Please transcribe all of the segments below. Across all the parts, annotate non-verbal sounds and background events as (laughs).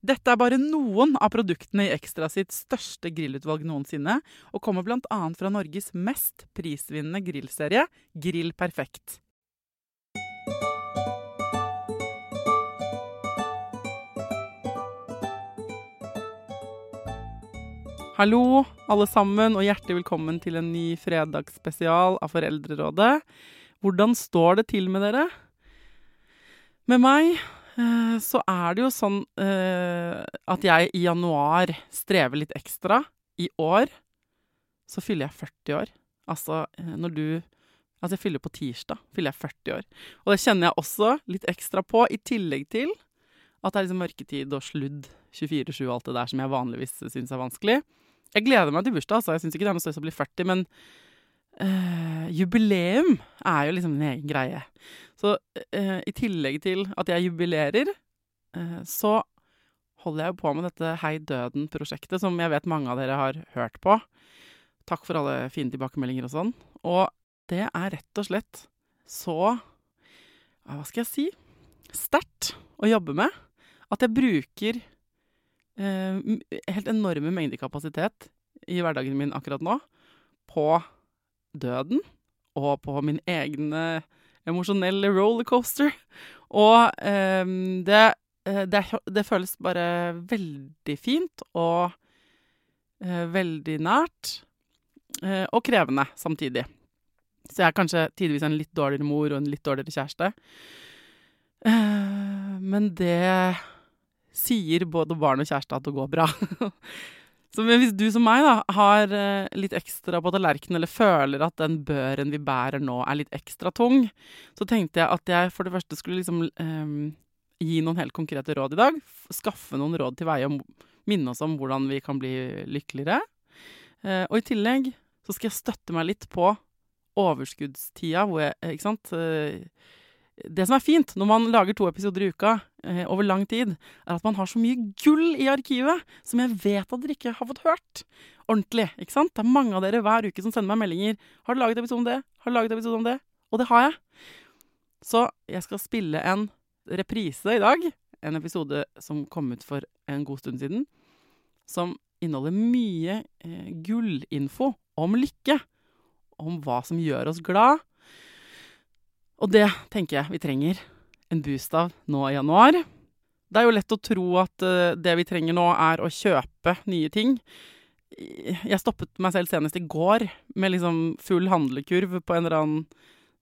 Dette er bare noen av produktene i Ekstra sitt største grillutvalg noensinne, og kommer bl.a. fra Norges mest prisvinnende grillserie, Grill Perfekt. Hallo, alle sammen, og hjertelig velkommen til en ny fredagsspesial av Foreldrerådet. Hvordan står det til med dere? Med meg så er det jo sånn eh, at jeg i januar strever litt ekstra. I år så fyller jeg 40 år. Altså, eh, når du Altså, jeg fyller på tirsdag. Fyller jeg 40 år. Og det kjenner jeg også litt ekstra på, i tillegg til at det er liksom mørketid og sludd 24-7 og alt det der som jeg vanligvis syns er vanskelig. Jeg gleder meg til bursdag, altså. Jeg syns ikke det er noe stress å bli 40, men eh, jubileum er jo liksom en egen greie. Så uh, i tillegg til at jeg jubilerer, uh, så holder jeg jo på med dette Hei Døden-prosjektet, som jeg vet mange av dere har hørt på. Takk for alle fine tilbakemeldinger og sånn. Og det er rett og slett så Hva skal jeg si? Sterkt å jobbe med. At jeg bruker eh, helt enorme mengder kapasitet i hverdagen min akkurat nå på døden og på min egen emosjonelle rollercoaster. Og eh, det, det, det, føles bare veldig fint og eh, veldig nært. Eh, og krevende samtidig. Så jeg er kanskje tidvis en litt dårligere mor og en litt dårligere kjæreste. men det sier både barn og kjæreste at det går bra. (laughs) Så hvis du som meg da, har litt ekstra på tallerkenen, eller føler at den børen vi bærer nå er litt ekstra tung, så tenkte jeg at jeg for det første skulle liksom um, gi noen helt konkrete råd i dag. Skaffe noen råd til veie og minne oss om hvordan vi kan bli lykkeligere. Uh, og i tillegg så skal jeg støtte meg litt på overskuddstida, hvor jeg Ikke sant? Det som er fint når man lager to episoder i uka eh, over lang tid, er at man har så mye gull i arkivet som jeg vet at dere ikke har fått hørt ordentlig. ikke sant? Det er mange av dere hver uke som sender meg meldinger. 'Har du laget episode om det?' Har du laget episode om det? Og det har jeg. Så jeg skal spille en reprise i dag. En episode som kom ut for en god stund siden. Som inneholder mye eh, gullinfo om lykke. Om hva som gjør oss glad og det tenker jeg vi trenger en boost av nå i januar. Det er jo lett å tro at uh, det vi trenger nå, er å kjøpe nye ting. Jeg stoppet meg selv senest i går med liksom full handlekurv på en eller annen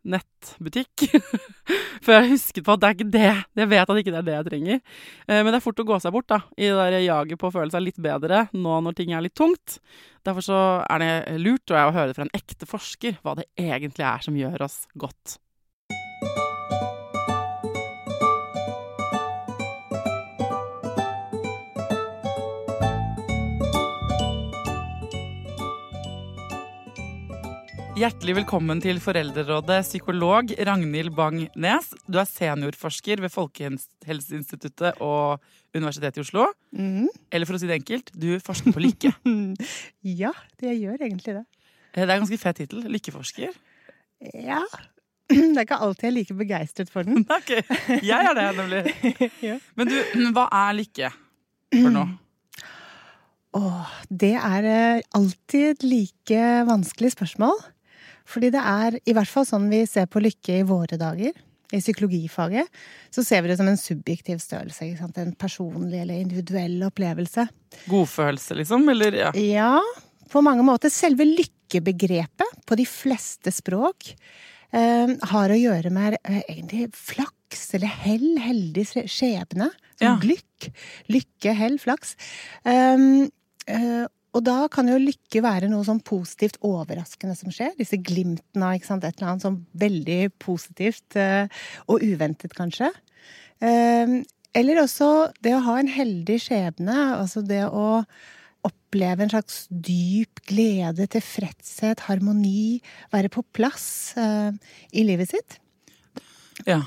nettbutikk. (laughs) For jeg husket på at det er ikke det. Jeg vet at ikke det er det jeg trenger. Uh, men det er fort å gå seg bort da, i det der jaget på å føle seg litt bedre nå når ting er litt tungt. Derfor så er det lurt å høre fra en ekte forsker hva det egentlig er som gjør oss godt. Hjertelig velkommen til Foreldrerådet, psykolog Ragnhild Bang-Nes. Du er seniorforsker ved Folkehelseinstituttet og Universitetet i Oslo. Mm. Eller for å si det enkelt, du forsker på lykke. (laughs) Ja, det gjør egentlig det. Det er en ganske fet tittel. Lykkeforsker. Ja. (clears throat) Det er ikke alltid jeg er like begeistret for den. (laughs) Takk, Jeg er det, nemlig. (laughs) Ja. Men du, hva er lykke for noe? Åh, det er eh, alltid et like vanskelig spørsmål. Fordi det er i hvert fall sånn vi ser på lykke i våre dager. I psykologifaget så ser vi det som en subjektiv størrelse. Ikke sant? En personlig eller individuell opplevelse. Godfølelse, liksom? Eller ja. Ja, på mange måter. Selve lykkebegrepet på de fleste språk eh, har å gjøre med eh, egentlig flaks eller hell, heldig skjebne. Som Ja. glykk. Lykke, hell, flaks. Um, eh, og da kan jo lykke være noe sånn positivt overraskende som skjer. Disse glimtene av et eller annet sånn veldig positivt eh, og uventet, kanskje. Um, eller også det å ha en heldig skjebne. Altså det å oppleve en slags dyp glede, tilfredshet, harmoni. Være på plass eh, i livet sitt. ja.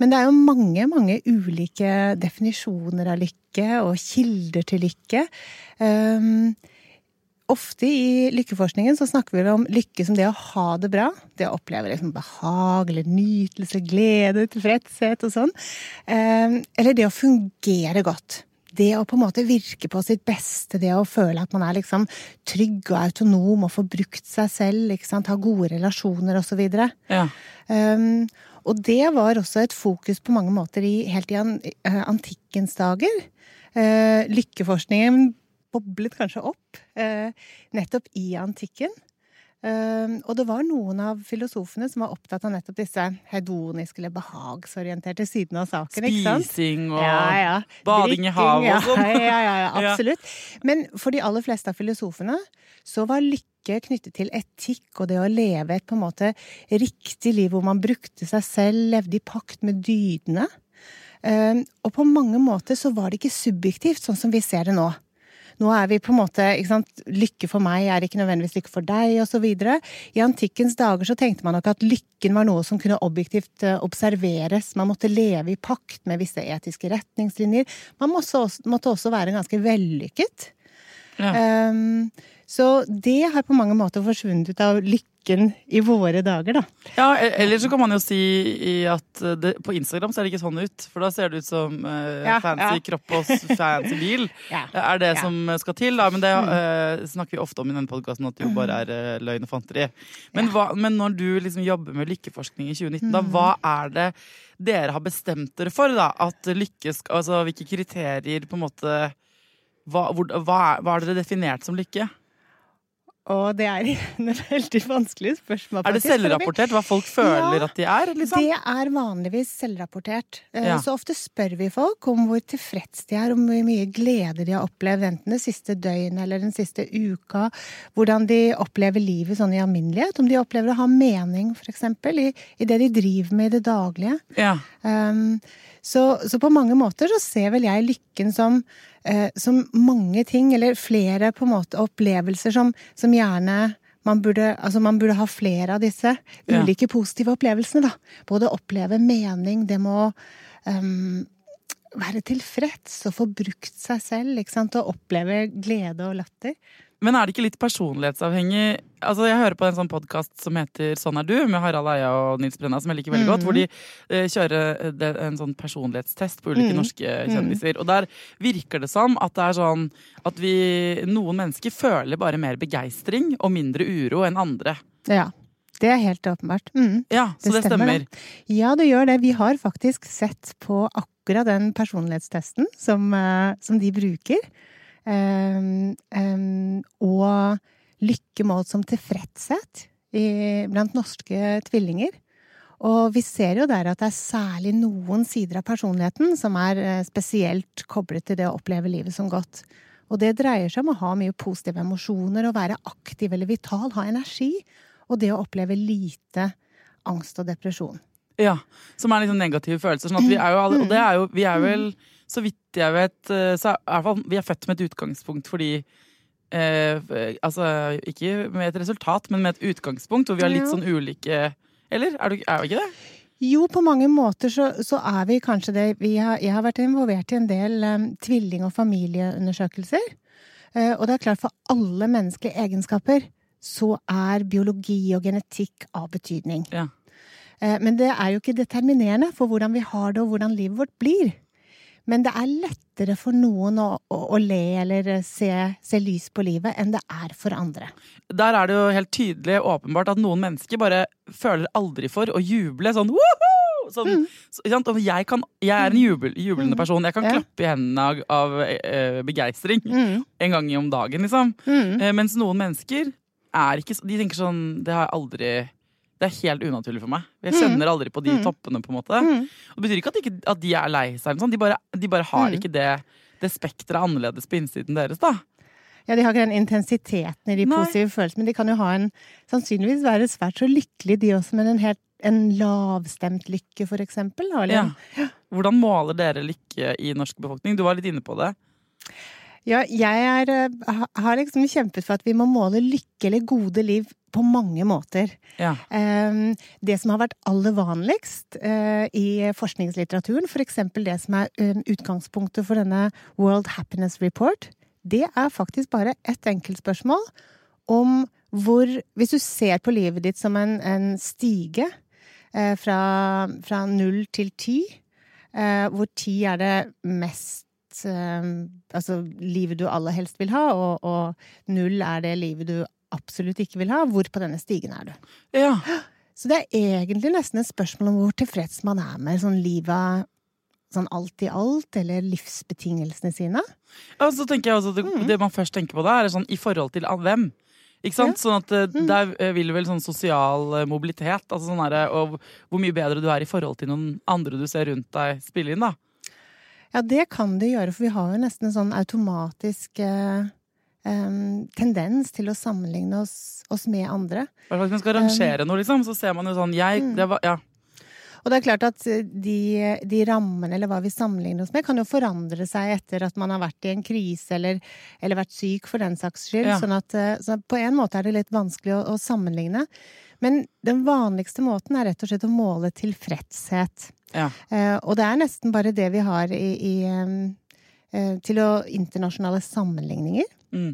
Men det er jo mange, mange ulike definisjoner av lykke og kilder til lykke. Um, ofte i lykkeforskningen så snakker vi om lykke som det å ha det bra. Det å oppleve liksom behag eller nytelse, glede, tilfredshet og sånn. Um, eller det å fungere godt. Det å på en måte virke på sitt beste, det å føle at man er liksom trygg og autonom og får brukt seg selv, ikke sant? ha gode relasjoner osv. ja. Um, og det var også et fokus på mange måter i, helt i eh, antikkens dager. Uh, lykkeforskningen boblet kanskje opp eh, nettopp i antikken. Um, og det var noen av filosofene som var opptatt av nettopp disse hedoniske eller behagsorienterte sidene av saken. Spising og Ja, ja. bading i havet og sånn. (laughs) Ja, ja, ja, (laughs) Ja. absolutt. Men for de aller fleste av filosofene så var lykke knyttet til etikk og det å leve et på en måte riktig liv hvor man brukte seg selv, levde i pakt med dydene. Um, og på mange måter så var det ikke subjektivt, sånn som vi ser det nå. Nå er vi på en måte, sant, Lykke for meg er ikke nødvendigvis lykke for deg, osv. I antikkens dager så tenkte man nok at lykken var noe som kunne objektivt eh, observeres. Man måtte leve i pakt med visse etiske retningslinjer. Man måtte også, måtte også være ganske vellykket. Ja. Um, så det har på mange måter forsvunnet ut av lykken i våre dager, da. Ja, e- eller så kan man jo si at eh, det, på Instagram ser det ikke sånn ut. For da ser det ut som uh, Ja, fancy ja. kropp og fancy bil. (laughs) Ja. Er det som skal til, da. Men det eh, snakker vi ofte om i denne podkasten, at det jo bare er uh, løgn og fanteri. Men, hva, men når du liksom jobber med lykkeforskning i 2019, da, Mm. hva er det dere har bestemt dere for? da? At lykke Altså hvilke kriterier på en måte hva, hvor, hva, er, hva har dere definert som lykke? Og det er (laughs) et veldig vanskelig spørsmål. Er det selvrapportert hva folk føler Ja, at de er? Liksom? Det er vanligvis selvrapportert. Eh, Ja. Så ofte spør vi folk om hvor tilfreds de er, om hvor mye glede de har opplevd enten det siste døgnet eller den siste uka. Hvordan de opplever livet sånn i alminnelighet. Om de opplever å ha mening, for eksempel, i, i det de driver med i det daglige. Ja. Um, så, så på mange måter så ser vel jeg lykken som, som mange ting, eller flere på en måte opplevelser som, som gjerne man burde, altså man burde ha flere av disse Ja. ulike positive opplevelsene, da. Både oppleve mening, det må um, være tilfreds og få brukt seg selv, ikke sant, og oppleve glede og latter. Men er det ikke litt personlighetsavhengig? Altså, Jeg hører på en sånn podkast som heter Sånn er du, med Harald Eia og Nils Brenna, som jeg liker veldig godt. Hvor de eh, kjører eh, en sånn personlighetstest på ulike Mm. norske kjendiser. Og der virker det som at det er sånn at vi Noen mennesker føler bare mer begeistring og mindre uro enn andre. Ja. Det er helt åpenbart. Mm. Ja, så det, Det stemmer, stemmer. Ja, det gjør det. Vi har faktisk sett på akkurat den personlighetstesten som, eh, som de bruker. Ehm, ehm, og lykke målt som tilfredshet i, blant norske tvillinger. Og vi ser jo der at det er særlig noen sider av personligheten som er eh, spesielt koblet til det å oppleve livet som godt. Og det dreier seg om å ha mye positive emosjoner, å være aktiv eller vital, ha energi. Og det å oppleve lite angst og depresjon. Ja, Som er liksom negative følelser. Sånn at vi er jo alle, og det er jo, vi er vel, så vidt jeg vet, eh, så er, i hvert fall, vi er født med et utgangspunkt fordi eh, Altså ikke med et resultat, men med et utgangspunkt hvor vi har litt sånn ulike Eller? Er, du, er vi ikke det? Jo, på mange måter så, så er vi kanskje det. Vi har, jeg har vært involvert i en del um, tvilling- og familieundersøkelser. Uh, og det er klart, for alle menneskelige egenskaper så er biologi og genetikk av betydning. Ja. Uh, men det er jo ikke determinerende for hvordan vi har det, og hvordan livet vårt blir. Men det er lettere for noen å, å, å le eller se, se lys på livet enn det er for andre. Der er det jo helt tydelig åpenbart at noen mennesker bare føler aldri for å juble sånn woho! Sånn, sant? Og jeg, kan, jeg er en jubel, jublende person. Jeg kan Ja. klappe i hendene av, av eh, begeistring Mm. en gang om dagen, liksom. Mm. Eh, mens noen mennesker er ikke De tenker sånn Det har jeg aldri Det er helt unaturlig for meg. Jeg kjenner aldri på de Mm. toppene, på en måte. Mm. Og det betyr ikke at, ikke at de er lei seg, de, bare, de bare har Mm. ikke det, det spekteret annerledes på innsiden deres, da. Ja, de har ikke den intensiteten i de Nei. positive følelsene, men de kan jo ha en Sannsynligvis være svært så lykkelige, de også, men en helt en lavstemt lykke, for eksempel. Ja. Hvordan måler dere lykke i norsk befolkning? Du var litt inne på det. Ja, jeg er, eh, har liksom kjempet for at vi må måle lykke eller gode liv på mange måter. Ja. Eh, Det som har vært aller vanligst eh, i forskningslitteraturen, for eksempel det som er eh, utgangspunktet for denne World Happiness Report, det er faktisk bare ett enkelt spørsmål om hvor Hvis du ser på livet ditt som en, en stige fra, fra null til ti, hvor ti er det mest eh, Altså livet du aller helst vil ha, og, og null er det livet du absolutt ikke vil ha. Hvor på denne stigen er du? ja. Så det er egentlig nesten et spørsmål om hvor tilfreds man er med sånn livet sånn alt i alt, eller livsbetingelsene sine. Ja, så tenker jeg også at det, Mm. det man først tenker på da, er sånn i forhold til hvem. Ikke sant? Sånn at eh, Mm. Der eh, vil vel sånn sosial eh, mobilitet, altså sånn derre, og hvor mye bedre du er i forhold til noen andre du ser rundt deg, spille inn, da. Ja, det kan det gjøre, for vi har jo nesten en sånn automatisk eh, tendens til å sammenligne oss, oss med andre. Hvis man skal rangere noe, liksom, så ser man jo sånn jeg, Mm. det var, ja. Og det er klart at eh, de, de rammene, eller hva vi sammenligner oss med, kan jo forandre seg etter at man har vært i en krise, eller, eller vært syk for den saks skyld. Ja. Sånn at eh, så på en måte er det litt vanskelig å, å sammenligne. Men den vanligste måten er rett og slett å måle tilfredshet. Ja. Eh, og det er nesten bare det vi har i, i eh, til å internasjonale sammenligninger. Mm.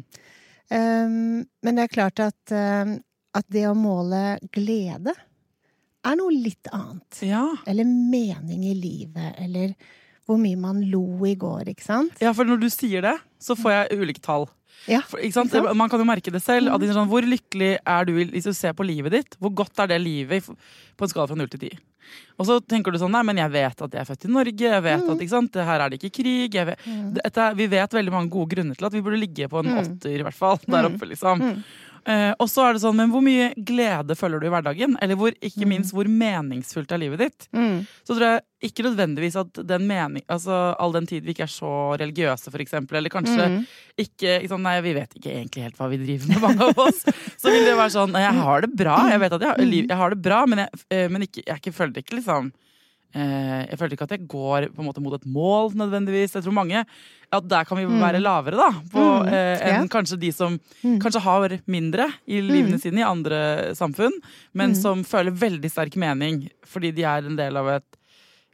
Eh, men det er klart at, at det å måle glede er noe litt annet. Ja. Eller mening i livet, eller hvor mye man lo i går, ikke sant? ja, for når du sier det, så får jeg ulike tall. Ja? Man kan jo merke det selv. At sånn, hvor lykkelig er du hvis du ser på livet ditt? Hvor godt er det livet på en skala fra null til ti? Og så tenker du sånn, nei, men jeg vet at jeg er født i Norge, jeg vet at ikke sant, her er det ikke krig. Jeg vet, Mm. dette, vi vet veldig mange gode grunner til at vi burde ligge på en Mm. åtter, i hvert fall. Der Mm. oppe, liksom. Mm. Eh, og så er det sånn, men hvor mye glede føler du i hverdagen? Eller hvor, ikke Mm. minst, hvor meningsfullt er livet ditt? Mm. Så tror jeg ikke nødvendigvis at den mening, altså all den tid vi ikke er så religiøse, for eksempel, eller kanskje Mm. ikke, sånn, Nei, vi vet ikke egentlig helt hva vi driver med, mange av oss. (laughs) Så vil det være sånn Jeg har det bra, jeg vet at jeg har, jeg har det bra, men jeg, eh, men ikke, jeg føler ikke liksom Jeg føler ikke at jeg går på en måte mot et mål, nødvendigvis. Jeg tror mange at der kan vi være lavere, da. På, Mm, eh, enn ja. kanskje de som Mm. kanskje har mindre i livene Mm. sine i andre samfunn, men Mm. som føler veldig sterk mening fordi de er en del av et,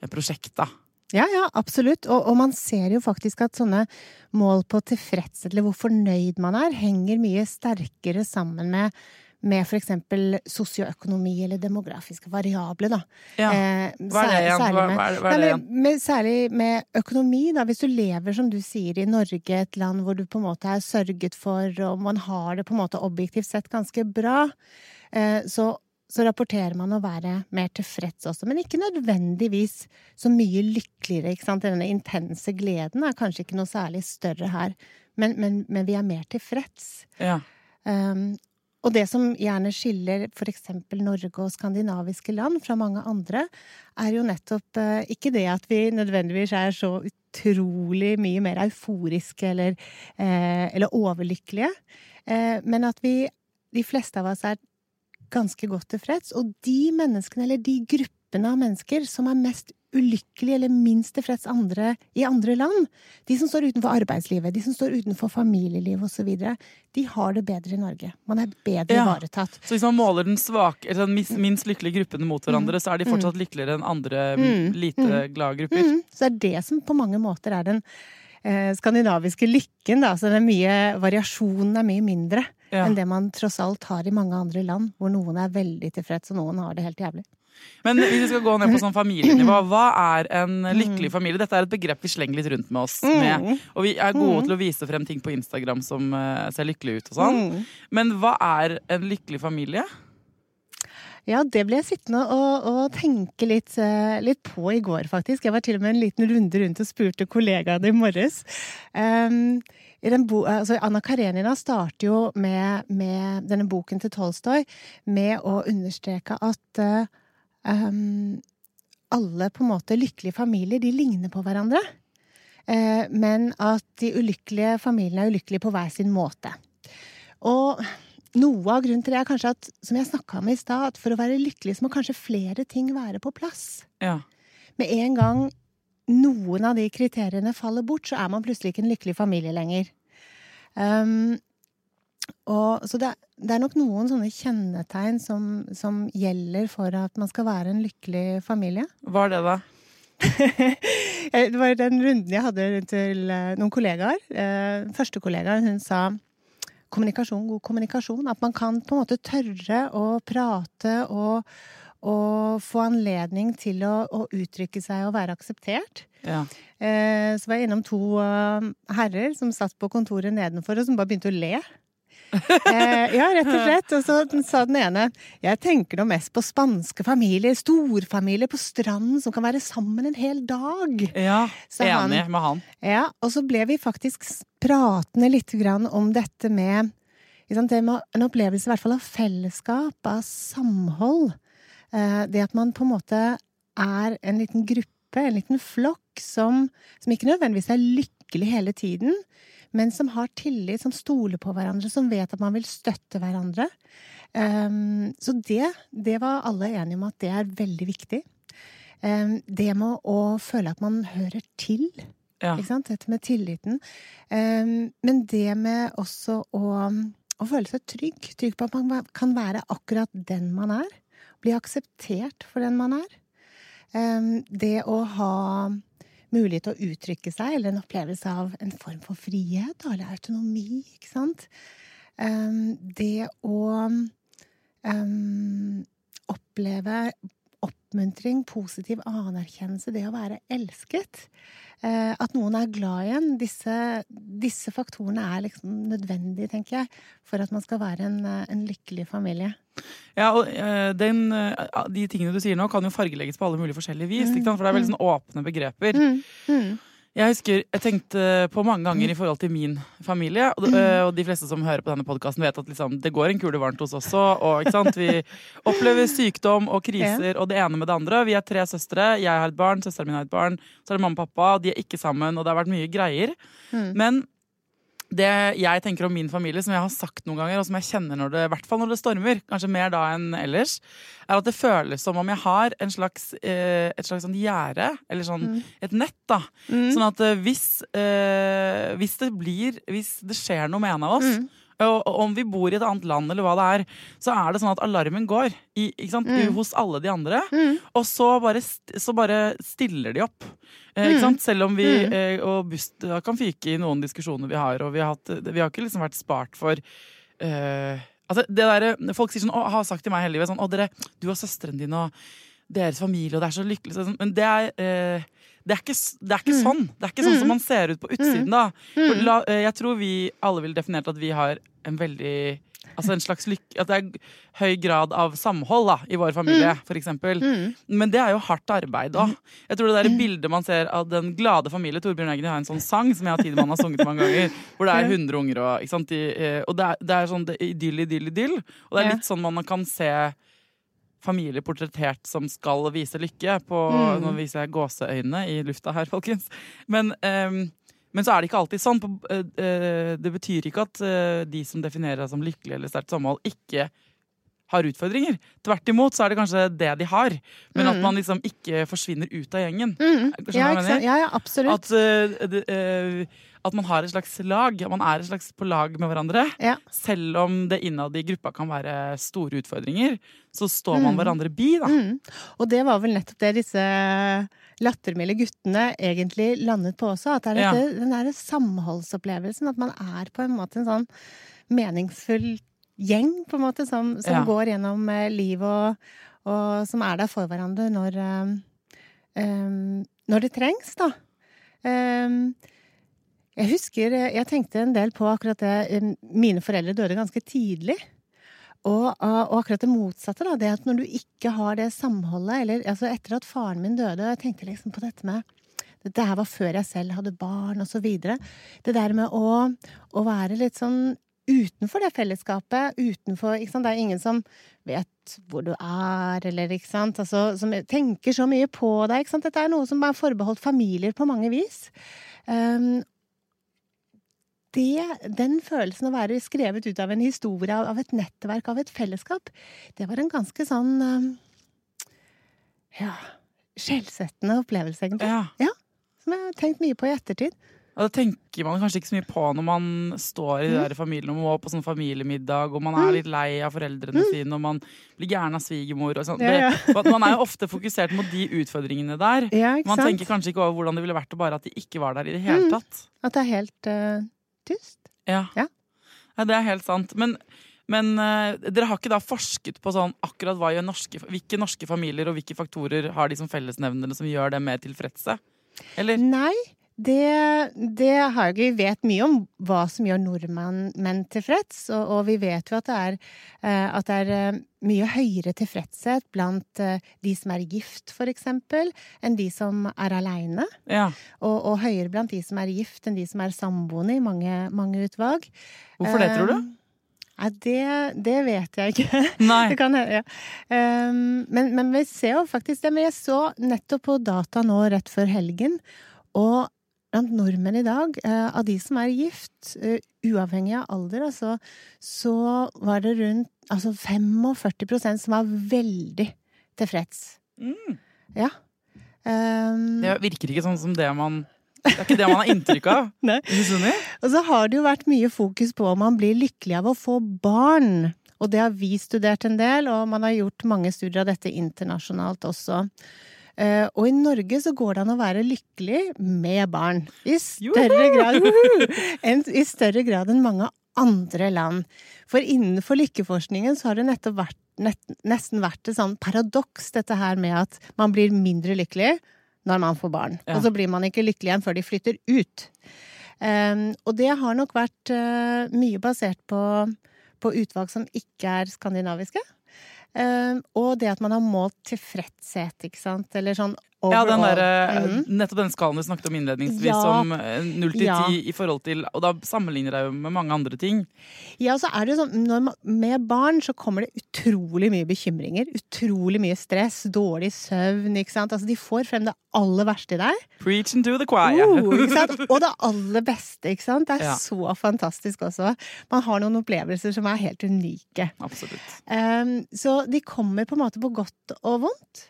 et prosjekt, da. Ja, ja, absolutt. Og, og man ser jo faktisk at sånne mål på tilfredshet, eller hvor fornøyd man er, henger mye sterkere sammen med med eksempel sosioøkonomi eller demografiske variabler, da. Ja. Eh, Hva er det igjen? særlig med- hva er, hva er det igjen? med, særlig med økonomi, da. Hvis du lever, som du sier, i Norge, et land hvor du på en måte er sørget for, og man har det på en måte objektivt sett ganske bra, eh, så, så rapporterer man å være mer tilfreds også. Men ikke nødvendigvis så mye lykkeligere, ikke sant. Denne intense gleden er kanskje ikke noe særlig større her, men, men, men vi er mer tilfreds. Ja. Um, og det som gjerne skiller eksempel Norge og skandinaviske land fra mange andre, er jo nettopp eh, ikke det at vi nødvendigvis er så utrolig mye mer euforiske eller, eh, eller overlykkelige, eh, men at vi, de fleste av oss, er ganske godt tilfreds. Og de menneskene, eller de gruppene gruppene av mennesker som er mest ulykkelige eller minst tilfreds andre i andre land. De som står utenfor arbeidslivet, de som står utenfor familieliv osv. De har det bedre i Norge. Man er bedre Ja. ivaretatt. Så hvis man måler den svake, eller den minst lykkelige gruppene mot hverandre, så er de fortsatt lykkeligere enn andre Mm. lite glade grupper? Mm, så det er det som på mange måter er den eh, skandinaviske lykken. Da. Så er mye, variasjonen er mye mindre Ja. enn det man tross alt har i mange andre land, hvor noen er veldig tilfreds, og noen har det helt jævlig. Men hvis vi skal gå ned på sånn familienivå, (laughs) hva er en Mm. lykkelig familie? Dette er et begrep vi slenger litt rundt med oss med. Og vi er gode til å vise frem ting på Instagram som eh, ser lykkelig ut og sånn. Mm. Men hva er en lykkelig familie? Ja, det ble jeg sittende og, og tenke litt, eh, litt på i går, faktisk. Jeg var til og med en liten runde rundt og spurte kollegaene i morges. Um, i den bo altså Anna Karenina starter jo med, med denne boken til Tolstoy med å understreke at eh, um, alle på en måte lykkelige familier, de ligner på hverandre. Uh, men at de ulykkelige familiene er ulykkelige på hver sin måte. Og noe av grunnen til det er kanskje at, som jeg snakka om i stad, at for å være lykkelig så må kanskje flere ting være på plass. Ja. Med en gang noen av de kriteriene faller bort, så er man plutselig ikke en lykkelig familie lenger. Um, og, så det, det er nok noen sånne kjennetegn som, som gjelder for at man skal være en lykkelig familie. Hva er det, da? (laughs) det var den runden jeg hadde rundt til eh, noen kollegaer. Eh, Første kollegaen, hun sa kommunikasjon, god kommunikasjon. At man kan på en måte tørre å prate og, og få anledning til å, å uttrykke seg og være akseptert. Ja. Eh, Så var jeg innom to eh, herrer som satt på kontoret nedenfor, og som bare begynte å le. (laughs) Eh, ja, rett og slett. Og så sa den ene Jeg tenker nå mest på spanske familier, storfamilier på stranden som kan være sammen en hel dag. ja. Han- Enig med han. Ja, og så ble vi faktisk pratende litt grann om dette med det med en opplevelse i hvert fall av fellesskap, av samhold. Eh, Det at man på en måte er en liten gruppe, en liten flokk, som, som ikke nødvendigvis er lykkelig hele tiden, men som har tillit, som stoler på hverandre, som vet at man vil støtte hverandre. Um, så det, det var alle enige om at det er veldig viktig. Um, det med å føle at man hører til. Ja. Dette med tilliten. Um, men det med også å, å føle seg trygg. Trygg på at man kan være akkurat den man er. Bli akseptert for den man er. Det å ha mulighet til å uttrykke seg, eller en opplevelse av en form for frihet, eller autonomi, ikke sant. Um, det å um, oppleve oppmuntring, positiv anerkjennelse, det å være elsket. Eh, at noen er glad igjen. Disse, disse faktorene er liksom nødvendige, tenker jeg, for at man skal være en, en lykkelig familie. Ja, og eh, den, eh, De tingene du sier nå, kan jo fargelegges på alle mulige forskjellige vis. Ikke sant? For det er veldig sånn åpne begreper. Mm. Jeg husker, jeg tenkte på mange ganger i forhold til min familie, og, og de fleste som hører på denne podkasten, vet at liksom, det går en kule varmt hos oss også. Og? Vi opplever sykdom og kriser og det ene med det andre. Vi er tre søstre. Jeg har et barn, søsteren min har et barn. Så er det mamma og pappa. og De er ikke sammen, og det har vært mye greier. Men det jeg tenker om min familie, som jeg har sagt noen ganger, og som jeg kjenner når det, i hvert fall når det stormer, kanskje mer da enn ellers, er at det føles som om jeg har en slags, eh, et slags sånn gjerde, eller sånn et nett, da. Sånn at eh, hvis, eh, hvis det blir Hvis det skjer noe med en av oss, og, og om vi bor i et annet land, eller hva det er, så er det sånn at alarmen går i, sant? hos alle de andre. Og så bare, så bare stiller de opp. Eh, sant? Selv om vi eh, og Bust kan fyke i noen diskusjoner vi har, og vi har, hatt, vi har ikke liksom vært spart for eh, altså det der, Folk sier sånn, å, har sagt til meg hele livet sånn Å, dere, du og søstrene dine og deres familie, og det er så lykkelig. Sånn, men det er eh, det er, ikke, det er ikke sånn. Det er ikke sånn som man ser ut på utsiden. da. For la, eh, jeg tror vi alle ville definert at vi har en veldig Altså en slags lykke At det er høy grad av samhold da, i vår familie, for eksempel. Men det er jo hardt arbeid òg. Jeg tror det der bildet man ser av den glade familie Torbjørn Eggen har en sånn sang som jeg og Tidemann har sunget mange ganger, hvor det er (laughs) 100 unger og eh, Og det er, det er sånn det, idyll, idyll, idyll. Og det er litt sånn man kan se familier portrettert som skal vise lykke. På, Nå viser jeg gåseøyne i lufta her, folkens. Men, um, men så er det ikke alltid sånn. På, eh, eh, det betyr ikke at eh, de som definerer seg som lykkelige eller sterkt samhold, ikke har utfordringer. Tvert imot så er det kanskje det de har. Men Mm. at man liksom ikke forsvinner ut av gjengen. Mm. Ja, ja, ja, absolutt. At, uh, det, uh, at man har et slags lag. Man er et slags på lag med hverandre. Ja. Selv om det innad i gruppa kan være store utfordringer, så står man Mm. hverandre bi, da. Mm. Og det var vel nettopp det disse lattermilde guttene egentlig landet på også. At det er dette, den derre samholdsopplevelsen. At man er på en måte en sånn meningsfull gjeng, på en måte, som, som Ja. går gjennom eh, livet og, og som er der for hverandre når um, Når det trengs, da. Um, jeg husker eh, Jeg tenkte en del på akkurat det Mine foreldre døde ganske tidlig. Og, og akkurat det motsatte, da. Det at når du ikke har det samholdet, eller altså etter at faren min døde, jeg tenkte liksom på dette med Dette her var før jeg selv hadde barn, videre. Det der med å, å være litt sånn utenfor det fellesskapet, utenfor ikke sant? Det er ingen som vet hvor du er, eller ikke sant, altså, som tenker så mye på deg. Ikke sant? Dette er noe som er forbeholdt familier på mange vis. Um, det, den følelsen å være skrevet ut av en historie, av, et nettverk, av et fellesskap, det var en ganske sånn um, Ja skjellsettende opplevelse, egentlig. Ja. Ja. Som jeg har tenkt mye på i ettertid. Og det tenker man kanskje ikke så mye på når man står i mm. der familien og må på sånn familiemiddag, og man er litt lei av foreldrene sine, og man blir gæren av svigermor og sånn. Ja, ja. Man er jo ofte fokusert mot de utfordringene der. Ja, Man sant? tenker kanskje ikke over hvordan det ville vært bare at de ikke var der i det hele Mm. tatt. At det er helt uh, tyst. Ja. Ja. Ja, det er helt sant. Men, men uh, dere har ikke da forsket på sånn akkurat norske, hvilke norske familier og hvilke faktorer har de som fellesnevnere som gjør dem mer tilfredse? Eller? Nei, det, det har. Vi vet mye om hva som gjør nordmenn tilfreds, og, og vi vet jo at det er, eh, at det er eh, mye høyere tilfredshet blant eh, de som er gift, for eksempel, enn de som er aleine. Ja. Og, og høyere blant de som er gift enn de som er samboende i mange, mange utvalg. Hvorfor det, tror du? Nei, det, det vet jeg ikke. (laughs) Nei. Det kan ja. Um, men, men vi ser jo faktisk det. Men jeg så nettopp på data nå rett før helgen, og blant nordmenn i dag, eh, av de som er gift, eh, uavhengig av alder, altså, så var det rundt altså 45% som var veldig tilfreds. Mm. Ja. Um, Det virker ikke sånn som det man Det er ikke det man har inntrykk av. (laughs) Og så har det jo vært mye fokus på om man blir lykkelig av å få barn. Og det har vi studert en del, og man har gjort mange studier av dette internasjonalt også. Eh, og i Norge så går det an å være lykkelig med barn. I større grad, (laughs) enn, I større grad enn mange andre land. For innenfor lykkeforskningen så har det nettopp vært, nett, nesten vært et sånn paradoks, dette her med at man blir mindre lykkelig når man får barn. Ja. Og så blir man ikke lykkelig igjen før de flytter ut. Um, og det har nok vært uh, mye basert på, på utvalg som ikke er skandinaviske. Um, og det at man har målt tilfredshet, ikke sant. Eller sånn Ja, den der, mm -hmm. nettopp den skalaen du snakket om innledningsvis, Ja. om eh, 0 til 10 Ja. i forhold til Og da sammenligner jeg jo med mange andre ting. Ja, så er det jo sånn når man, Med barn så kommer det utrolig mye bekymringer. Utrolig mye stress, dårlig søvn, ikke sant. Altså de får frem det aller verste i deg. Preaching to the choir. (laughs) Sant? Og det aller beste, ikke sant. Det er Ja. så fantastisk også. Man har noen opplevelser som er helt unike. Absolutt. Um, så de kommer på en måte på godt og vondt.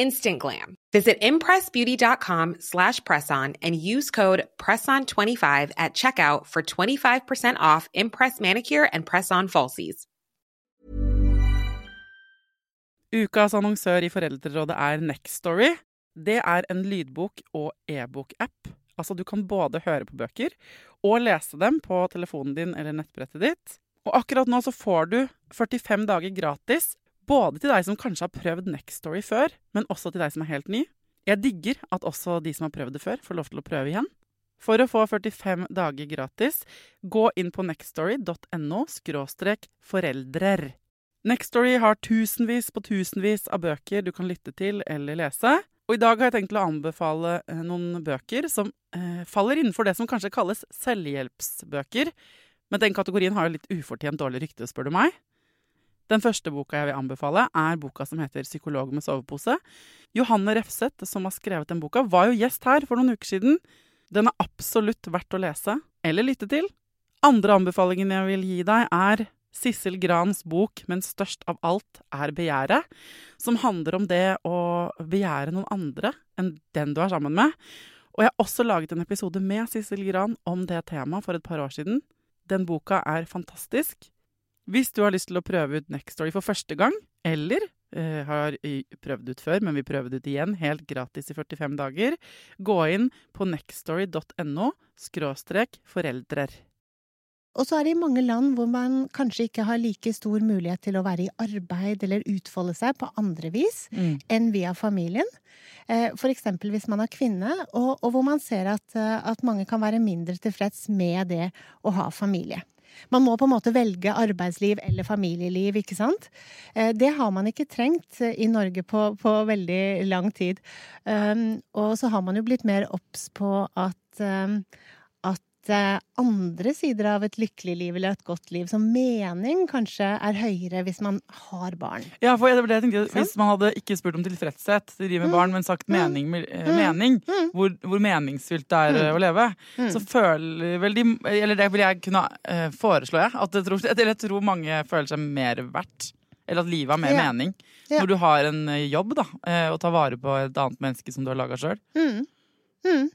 Instant glam. Visit impressbeauty.com slash presson and use code PRESSON25 at checkout for 25% off Impress Manicure and Press-On Falsies. Ukas annonsør i Foreldrerådet er Next Story. Det er en lydbok- og e-bok-app. Altså du kan både høre på bøker og lese dem på telefonen din eller nettbrettet ditt. Og akkurat nå så får du 45 dager gratis, både til deg som kanskje har prøvd Next Story før, men også til deg som er helt ny. Jeg digger at også de som har prøvd det før, får lov til å prøve igjen. For å få 45 dager gratis, gå inn på nextstory.no foreldrer. Nextstory har tusenvis på tusenvis av bøker du kan lytte til eller lese. Og i dag har jeg tenkt å anbefale eh, noen bøker som eh, faller innenfor det som kanskje kalles selvhjelpsbøker. Men den kategorien har jo litt ufortjent dårlig rykte, spør du meg. Den første boka jeg vil anbefale, er boka som heter 'Psykolog med sovepose'. Johanne Refseth, som har skrevet den boka, var jo gjest her for noen uker siden. Den er absolutt verdt å lese eller lytte til. Andre anbefalingen jeg vil gi deg, er Sissel Grans bok 'Men størst av alt er begjæret', som handler om det å begjære noen andre enn den du er sammen med. Og jeg har også laget en episode med Sissel Gran om det temaet for et par år siden. Den boka er fantastisk. Hvis du har lyst til å prøve ut Next Story for første gang, eller eh, har prøvd ut før, men vil prøve det ut igjen, helt gratis i 45 dager, gå inn på nextstory.no skråstrek foreldrer. Og så er det i mange land hvor man kanskje ikke har like stor mulighet til å være i arbeid eller utfolde seg på andre vis mm. enn via familien. F.eks. for eksempel hvis man er kvinne, og, og hvor man ser at, eh, at mange kan være mindre tilfreds med det å ha familie. Man må på en måte velge arbeidsliv eller familieliv, ikke sant? Eh, det har man ikke trengt i Norge på, på veldig lang tid. Um, og så har man jo blitt mer obs på at um, andre sider av et lykkelig liv eller et godt liv, som mening kanskje er høyere hvis man har barn. Ja, for det jeg tenkte, Hvis man hadde ikke spurt om tilfredshet til de med mm. barn, men sagt mening, mm. Eh, mening mm. Hvor, hvor, meningsfylt det er mm. å leve, mm. så føler vel de Eller det vil jeg kunne uh, foreslå, jeg. At jeg tror, jeg tror mange føler seg mer verdt. Eller at livet har mer ja. mening. Ja. Når du har en eh, jobb, da, og tar vare på et annet menneske som du har laga sjøl. Mm.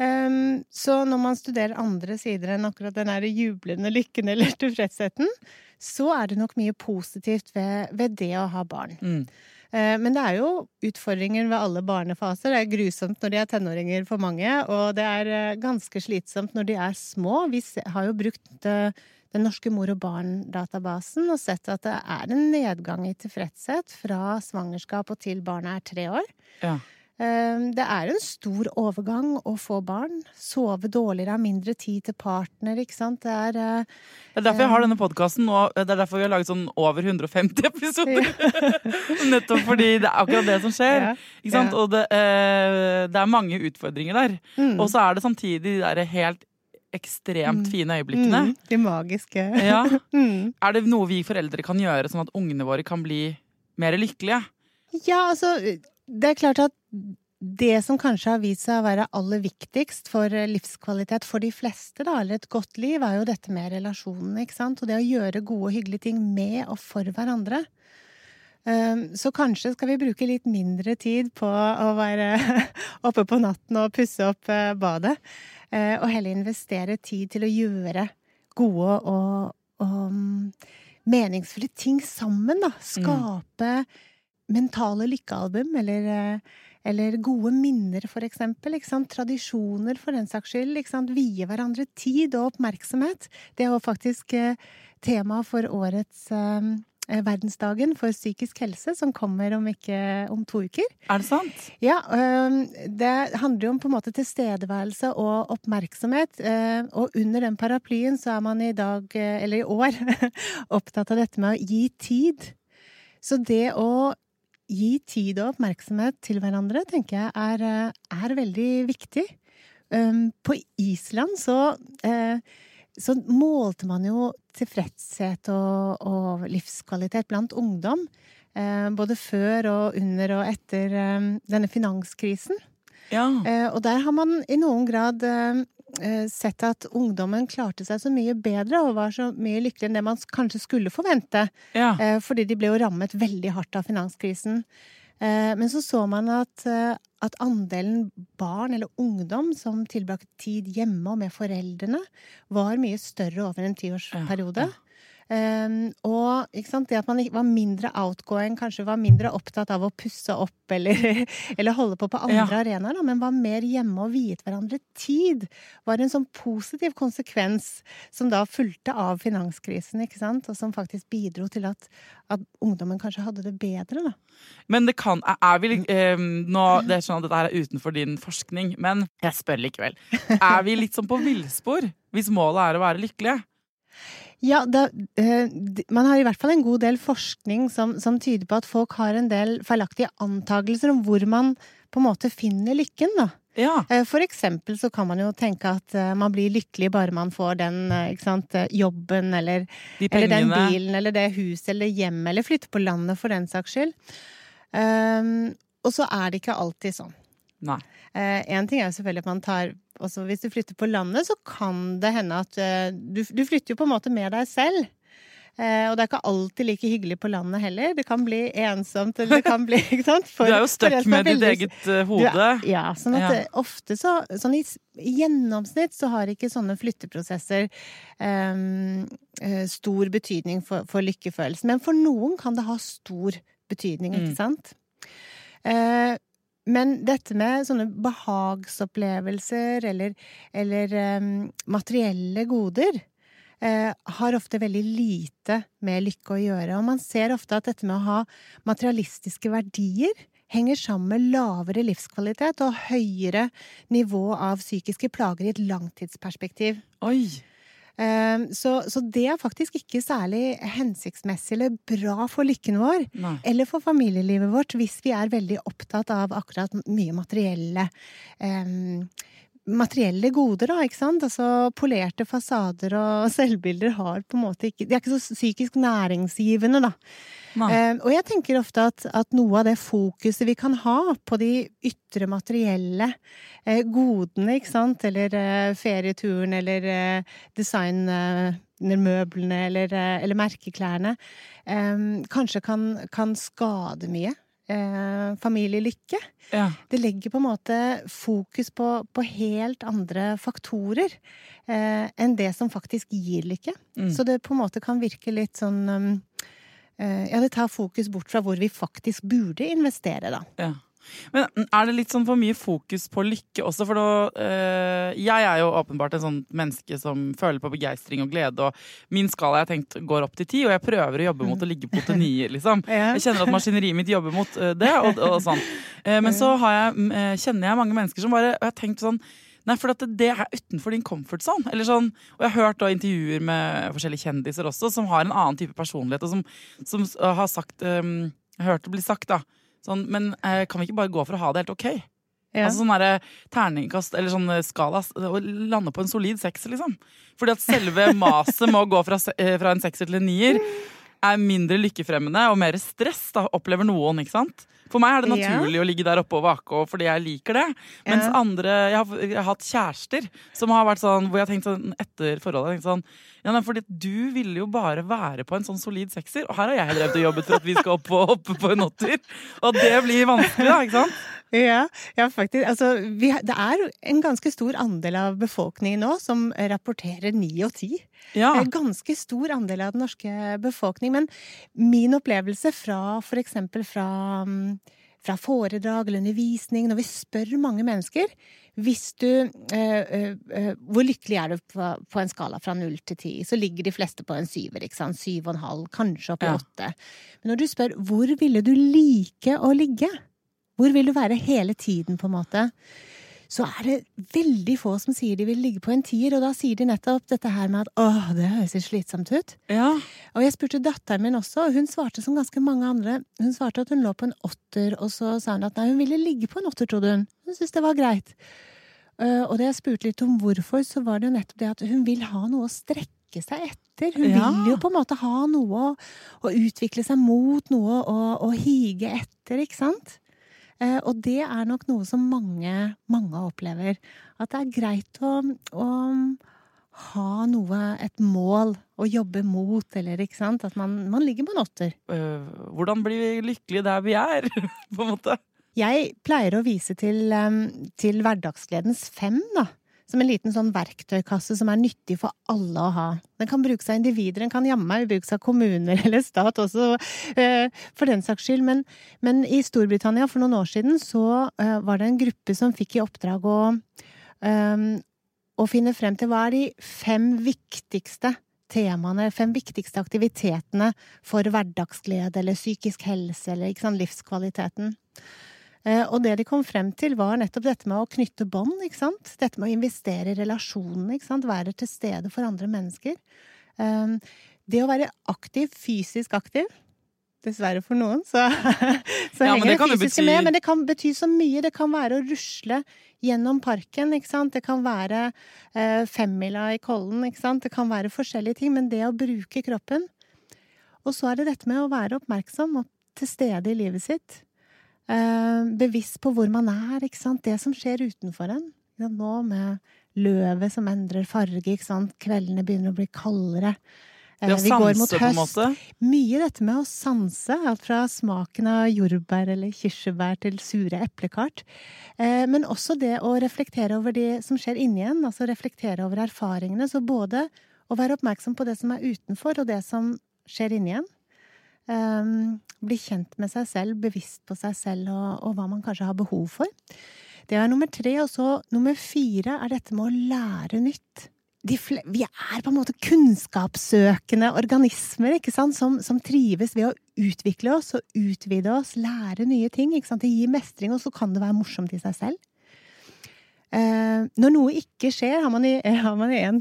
Um, så når man studerer andre sider enn akkurat den der jublende lykken eller (laughs) tilfredsheten, så er det nok mye positivt ved, ved det å ha barn. Mm. Uh, men det er jo utfordringer ved alle barnefaser. Det er grusomt når de er tenåringer for mange, og det er uh, ganske slitsomt når de er små. Vi har jo brukt uh, den norske mor og barn-databasen og sett at det er en nedgang i tilfredshet fra svangerskap og til barnet er tre år. Ja. Ehm, det er en stor overgang å få barn. Sove dårligere, ha mindre tid til partner, ikke sant. Det er eh, Det er derfor jeg har denne podkasten nå. Det er derfor vi har laget sånn over 150 episoder. Ja. (laughs) Nettopp fordi det er akkurat det som skjer. Ja. Ikke sant? Ja. Og det, eh, det, er mange utfordringer der. Mm. Og så er det samtidig de der helt ekstremt mm. fine øyeblikkene. Mm. De magiske. ja. (laughs) Mm. Er det noe vi foreldre kan gjøre sånn at ungene våre kan bli mer lykkelige? Ja, altså det er klart at det som kanskje har vist seg å være aller viktigst for livskvalitet for de fleste, da, eller et godt liv, er jo dette med relasjonene, ikke sant, og det å gjøre gode og hyggelige ting med og for hverandre. Ehm, så kanskje skal vi bruke litt mindre tid på å være (laughs) oppe på natten og pusse opp eh, badet, eh, og heller investere tid til å gjøre gode og, og mm, meningsfulle ting sammen, da. Mm. Skape mm mentale lykkealbum, eller, eh, eller gode minner, for eksempel. Tradisjoner, for den saks skyld. Vie hverandre tid og oppmerksomhet. Det er jo faktisk eh, tema for årets eh, verdensdagen for psykisk helse, som kommer om, ikke, om to uker. Er det sant? Ja. Det handler jo om på en måte tilstedeværelse og oppmerksomhet. Og under den paraplyen så er man i dag, eller i år, (laughs) opptatt av dette med å gi tid. Så det å gi tid og oppmerksomhet til hverandre, tenker jeg er, eh, er veldig viktig. Um, på Island så, eh, så målte man jo tilfredshet og, og livskvalitet blant ungdom. Eh, både før og under og etter denne finanskrisen. Ja. Og der har man i noen grad sett at ungdommen klarte seg så mye bedre og var så mye lykkeligere enn det man kanskje skulle forvente. Ja. Eh, fordi de ble jo rammet veldig hardt av finanskrisen. Eh, men så så man at, at andelen barn eller ungdom som tilbrakte tid hjemme og med foreldrene, var mye større over en tiårsperiode. Ja. Um, og det at man var mindre outgoing, kanskje var mindre opptatt av å pusse opp (laughs) eller, eller holde på på andre ja. arenaer, men var mer hjemme og viet hverandre tid, var en sånn positiv konsekvens som da fulgte av finanskrisen, ikke sant? og som faktisk bidro til at, at ungdommen kanskje hadde det bedre. da. Men det kan er vi, um, nå, Det er sånn at dette er utenfor din forskning, men jeg spør likevel. (laughs) Er vi litt sånn på villspor hvis målet er å være lykkelige? Ja, det, eh, man har i hvert fall en god del forskning som, som, tyder på at folk har en del feilaktige antakelser om hvor man på en måte finner lykken, da. Ja. Eh, for eksempel så kan man jo tenke at eh, man blir lykkelig bare man får den sant, jobben eller, De eller, den bilen eller det huset eller hjemmet eller flytte på landet for den saks skyld. Um, og så er det ikke alltid sånn. Nei. En ting er jo selvfølgelig at man tar altså Hvis du flytter på landet, så kan det hende at uh, du, du, flytter jo på en måte med deg selv. Uh, og det er ikke alltid like hyggelig på landet heller. Det kan bli ensomt, eller det kan bli (laughs) ikke sant? For, du er jo stuck med ditt eget uh, hode. Er, ja, sånn at ja. ofte så Sånn i, i, gjennomsnitt så har ikke sånne flytteprosesser um, stor betydning for, for, lykkefølelsen. Men for noen kan det ha stor betydning, ikke mm. sant? Uh, men dette med sånne behagsopplevelser eller, eller um, materielle goder uh, har ofte veldig lite med lykke å gjøre. Og man ser ofte at dette med å ha materialistiske verdier henger sammen med lavere livskvalitet og høyere nivå av psykiske plager i et langtidsperspektiv. Oi! Ehm, så, så, det er faktisk ikke særlig hensiktsmessig eller bra for lykken vår. Nei. Eller for familielivet vårt, hvis vi er veldig opptatt av akkurat mye materielle um, materielle goder, da, ikke sant. Altså polerte fasader og (laughs) selvbilder har på en måte ikke De er ikke så psykisk næringsgivende, da. Eh, og jeg tenker ofte at, at, noe av det fokuset vi kan ha på de ytre materielle eh, godene, ikke sant, eller eh, ferieturen eller eh, designmøblene eller, eh, eller merkeklærne, eh, kanskje kan, kan skade mye eh, familielykke. Ja. Det legger på en måte fokus på, på helt andre faktorer eh, enn det som faktisk gir lykke. Mm. Så det på en måte kan virke litt sånn eh, Ja, det tar fokus bort fra hvor vi faktisk burde investere, da. Ja. Men er det litt sånn for mye fokus på lykke også? For da, øh, jeg er jo åpenbart en sånn menneske som føler på begeistring og glede. Og min skala jeg tenkt går opp til ti, og jeg prøver å jobbe mot å ligge på til nier. Liksom. (laughs) Jeg kjenner at maskineriet mitt jobber mot øh, det, og, og sånn. Uh, men så jeg, uh, kjenner jeg mange mennesker som bare Og jeg har tenkt sånn Nei, for det er utenfor din comfort zone. Eller sånn, og jeg har hørt da, intervjuer med forskjellige kjendiser også, som har en annen type personlighet, og som, som har sagt um, Jeg har hørt det bli sagt, da Sånn, men eh, kan vi ikke bare gå for å ha det helt ok? Ja. Altså sånn derre terningkast eller sånn eh, skala Å lande på en solid sekser, liksom. Fordi at selve maset med å gå fra, eh, fra en sekser til en nier er mindre lykkefremmende og mer stress, da, opplever noen, ikke sant? For meg er det naturlig ja. å ligge der oppe og vake fordi jeg liker det. Mens ja. andre jeg har, jeg har, hatt kjærester som har vært sånn hvor jeg har tenkt sånn etter forholdet jeg sånn ja, nei, fordi Du ville jo bare være på en sånn solid sekser, og her har jeg drevet og jobbet for at vi skal opp, og, opp på en åtter. Og det blir vanskelig, da. ikke sant? Ja, ja faktisk. Altså, vi, det er en ganske stor andel av befolkningen nå som rapporterer ni og ti. Ja. Ganske stor andel av den norske befolkning. Men min opplevelse fra eksempel fra, mm, fra foredrag eller undervisning, når vi spør mange mennesker hvis du øh, øh, Hvor lykkelig er du på, på, en skala fra null til ti? Så ligger de fleste på en syver, ikke sant. Syv og en halv, kanskje opp i åtte. Men når du spør hvor ville du like å ligge? Hvor vil du være hele tiden, på en måte? Så er det veldig få som sier de vil ligge på en tier, og da sier de nettopp dette her med at åh, det høres litt slitsomt ut. Ja. Og jeg spurte datteren min også, og hun svarte som ganske mange andre. Hun svarte at hun lå på en åtter, og så sa hun at nei, hun ville ligge på en åtter, trodde hun. Hun syntes det var greit. Uh, og da jeg spurte litt om hvorfor, så var det jo nettopp det at hun vil ha noe å strekke seg etter. Hun ja. vil jo på en måte ha noe å, å utvikle seg mot, noe å, å hige etter, ikke sant? Eh, og det er nok noe som mange, mange opplever. At det er greit å, å ha noe, et mål å jobbe mot, eller ikke sant? At man, man ligger på en åtter. Uh, hvordan blir vi lykkelige der vi er, (laughs) på en måte? Jeg pleier å vise til, um, til hverdagsgledens fem, da. Som en liten sånn verktøykasse som er nyttig for alle å ha. Den kan brukes av individer, den kan jammen brukes av kommuner (laughs) eller stat også, eh, for den saks skyld. Men, men, i Storbritannia for noen år siden så eh, var det en gruppe som fikk i oppdrag å, um, å finne frem til hva er de fem viktigste temaene, fem viktigste aktivitetene for hverdagsglede eller psykisk helse eller sant, livskvaliteten. Eh, og det de kom frem til, var nettopp dette med å knytte bånd. ikke sant? Dette med å investere i relasjonene. ikke sant? Være til stede for andre mennesker. Eh, det å være aktiv, fysisk aktiv Dessverre for noen, så, (laughs) så ja, henger det, det fysiske bety... med. Men det kan bety så mye. Det kan være å rusle gjennom parken, ikke sant. Det kan være eh, femmila i Kollen, ikke sant. Det kan være forskjellige ting. Men det å bruke kroppen Og så er det dette med å være oppmerksom og til stede i livet sitt. Eh, bevisst på hvor man er, ikke sant. Det som skjer utenfor en. Nå med løvet som endrer farge, ikke sant. Kveldene begynner å bli kaldere. Det å mot høst. på en måte? Mye dette med å sanse. Alt fra smaken av jordbær eller kirsebær til sure eplekart. Eh, men også det å reflektere over det som skjer inni en. Altså reflektere over erfaringene. Så både å være oppmerksom på det som er utenfor, og det som skjer inni en. Um, bli kjent med seg selv, bevisst på seg selv og, og, hva man kanskje har behov for. Det er nummer tre. Og så nummer fire er dette med å lære nytt. vi er på en måte kunnskapssøkende organismer ikke sant? Som, som, trives ved å utvikle oss og utvide oss, lære nye ting. Ikke sant? Det gir mestring, og så kan det være morsomt i seg selv. Eh, når noe ikke skjer, har man i, (laughs) har man i en,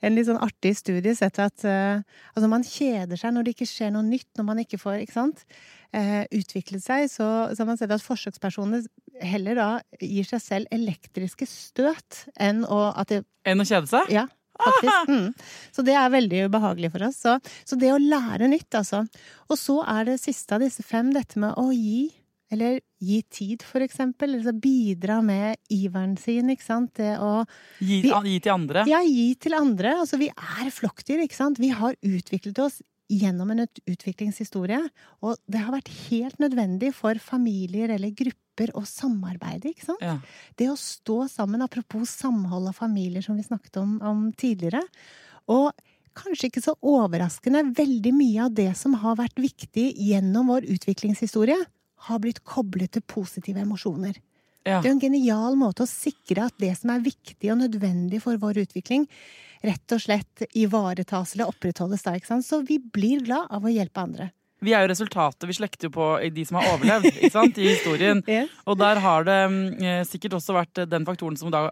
en, litt sånn artig studie sett at eh, altså man kjeder seg når det ikke skjer noe nytt, når man ikke får ikke eh, utviklet seg, så, så, har man sett at forsøkspersonene heller da gir seg selv elektriske støt enn å at det, Enn å kjede seg? Ja. Faktisk. Mm. Så det er veldig ubehagelig for oss. Så, så det å lære nytt, altså. Og så er det siste av disse fem dette med å gi eller gi tid, for eksempel. Altså bidra med iveren sin, ikke sant. Det å gi, vi, gi, til andre? Ja, gi til andre. Altså, vi er flokkdyr, ikke sant. Vi har utviklet oss gjennom en utviklingshistorie. Og det har vært helt nødvendig for familier eller grupper å samarbeide, ikke sant. Ja. Det å stå sammen, apropos samhold av familier, som vi snakket om, om tidligere. Og kanskje ikke så overraskende, veldig mye av det som har vært viktig gjennom vår utviklingshistorie, har blitt koblet til positive emosjoner. Ja. Det er en genial måte å sikre at det som er viktig og nødvendig for vår utvikling, rett og slett ivaretas eller opprettholdes der. Så vi blir glad av å hjelpe andre. Vi er jo resultatet. Vi slekter jo på de som har overlevd i historien. (laughs) yes. Og der har det eh, sikkert også vært den faktoren som da